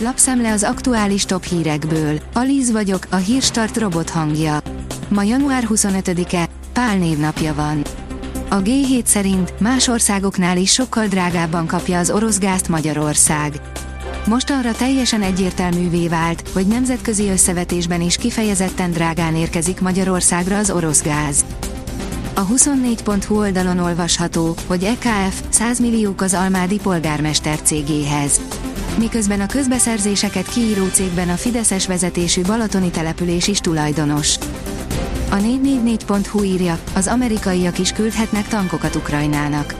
lapszemle az aktuális top hírekből. Alíz vagyok, a hírstart robot hangja. Ma január 25-e, Pál névnapja van. A G7 szerint más országoknál is sokkal drágábban kapja az orosz gázt Magyarország. Most arra teljesen egyértelművé vált, hogy nemzetközi összevetésben is kifejezetten drágán érkezik Magyarországra az orosz gáz. A 24.hu oldalon olvasható, hogy EKF 100 milliók az Almádi polgármester cégéhez. Miközben a közbeszerzéseket kiíró cégben a Fideszes vezetésű balatoni település is tulajdonos. A 444.hu írja, az amerikaiak is küldhetnek tankokat Ukrajnának.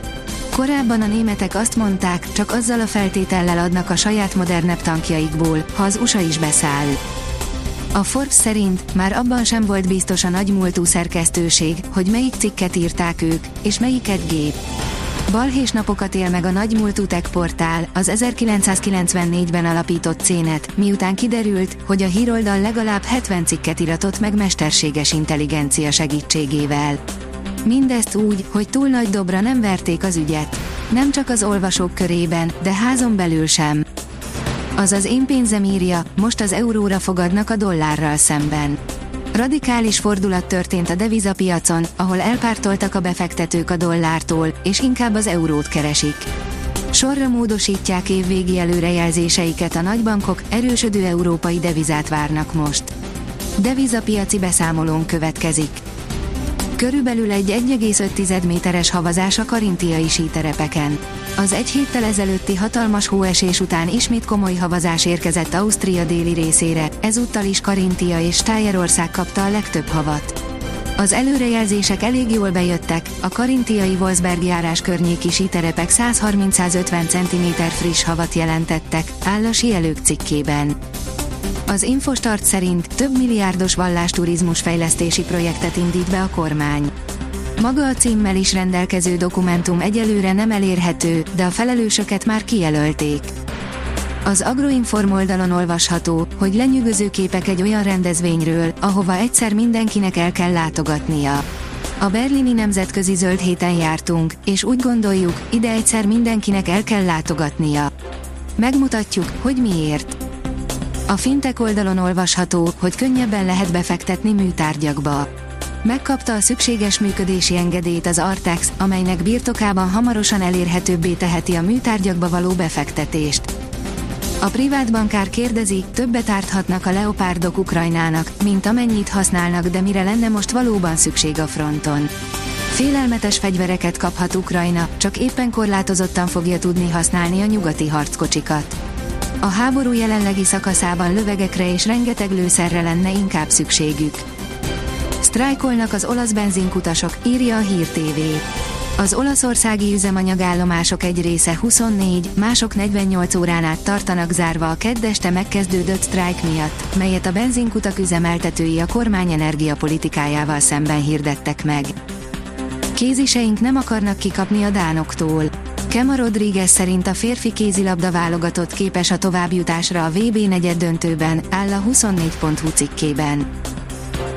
Korábban a németek azt mondták, csak azzal a feltétellel adnak a saját modernebb tankjaikból, ha az USA is beszáll. A Forbes szerint már abban sem volt biztos a nagymúltú szerkesztőség, hogy melyik cikket írták ők, és melyiket gép. Balhés napokat él meg a nagymúltú tech portál, az 1994-ben alapított cénet, miután kiderült, hogy a híroldal legalább 70 cikket iratott meg mesterséges intelligencia segítségével. Mindezt úgy, hogy túl nagy dobra nem verték az ügyet. Nem csak az olvasók körében, de házon belül sem. Azaz én pénzem írja, most az euróra fogadnak a dollárral szemben. Radikális fordulat történt a devizapiacon, ahol elpártoltak a befektetők a dollártól, és inkább az eurót keresik. Sorra módosítják évvégi előrejelzéseiket a nagybankok, erősödő európai devizát várnak most. Devizapiaci beszámolón következik. Körülbelül egy 1,5 méteres havazás a karintiai síterepeken. Az egy héttel ezelőtti hatalmas hóesés után ismét komoly havazás érkezett Ausztria déli részére, ezúttal is Karintia és Stájerország kapta a legtöbb havat. Az előrejelzések elég jól bejöttek, a karintiai Wolfsberg járás környéki síterepek 130-150 cm friss havat jelentettek, áll a sielők cikkében. Az Infostart szerint több milliárdos vallásturizmus fejlesztési projektet indít be a kormány. Maga a címmel is rendelkező dokumentum egyelőre nem elérhető, de a felelősöket már kijelölték. Az Agroinform oldalon olvasható, hogy lenyűgöző képek egy olyan rendezvényről, ahova egyszer mindenkinek el kell látogatnia. A berlini nemzetközi zöld héten jártunk, és úgy gondoljuk, ide egyszer mindenkinek el kell látogatnia. Megmutatjuk, hogy miért. A fintek oldalon olvasható, hogy könnyebben lehet befektetni műtárgyakba. Megkapta a szükséges működési engedélyt az Artex, amelynek birtokában hamarosan elérhetőbbé teheti a műtárgyakba való befektetést. A privát bankár kérdezi, többet árthatnak a leopárdok Ukrajnának, mint amennyit használnak, de mire lenne most valóban szükség a fronton. Félelmetes fegyvereket kaphat Ukrajna, csak éppen korlátozottan fogja tudni használni a nyugati harckocsikat. A háború jelenlegi szakaszában lövegekre és rengeteg lőszerre lenne inkább szükségük. Sztrájkolnak az olasz benzinkutasok, írja a Hír TV. Az olaszországi üzemanyagállomások egy része 24, mások 48 órán át tartanak zárva a keddeste megkezdődött sztrájk miatt, melyet a benzinkutak üzemeltetői a kormány energiapolitikájával szemben hirdettek meg. Kéziseink nem akarnak kikapni a dánoktól. Kema Rodriguez szerint a férfi kézilabda válogatott képes a továbbjutásra a VB negyed döntőben, áll a 24.hu cikkében.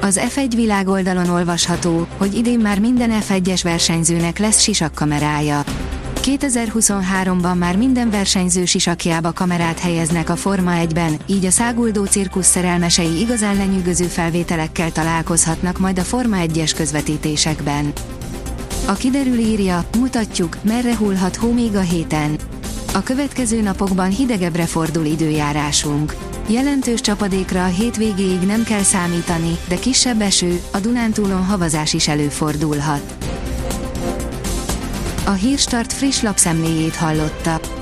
Az F1 világoldalon olvasható, hogy idén már minden F1-es versenyzőnek lesz sisakkamerája. 2023-ban már minden versenyző sisakjába kamerát helyeznek a Forma 1-ben, így a száguldó cirkusz szerelmesei igazán lenyűgöző felvételekkel találkozhatnak majd a Forma 1-es közvetítésekben. A kiderül írja, mutatjuk, merre hullhat hó még a héten. A következő napokban hidegebbre fordul időjárásunk. Jelentős csapadékra a hétvégéig nem kell számítani, de kisebb eső, a Dunántúlon havazás is előfordulhat. A Hírstart friss lapszemléjét hallotta.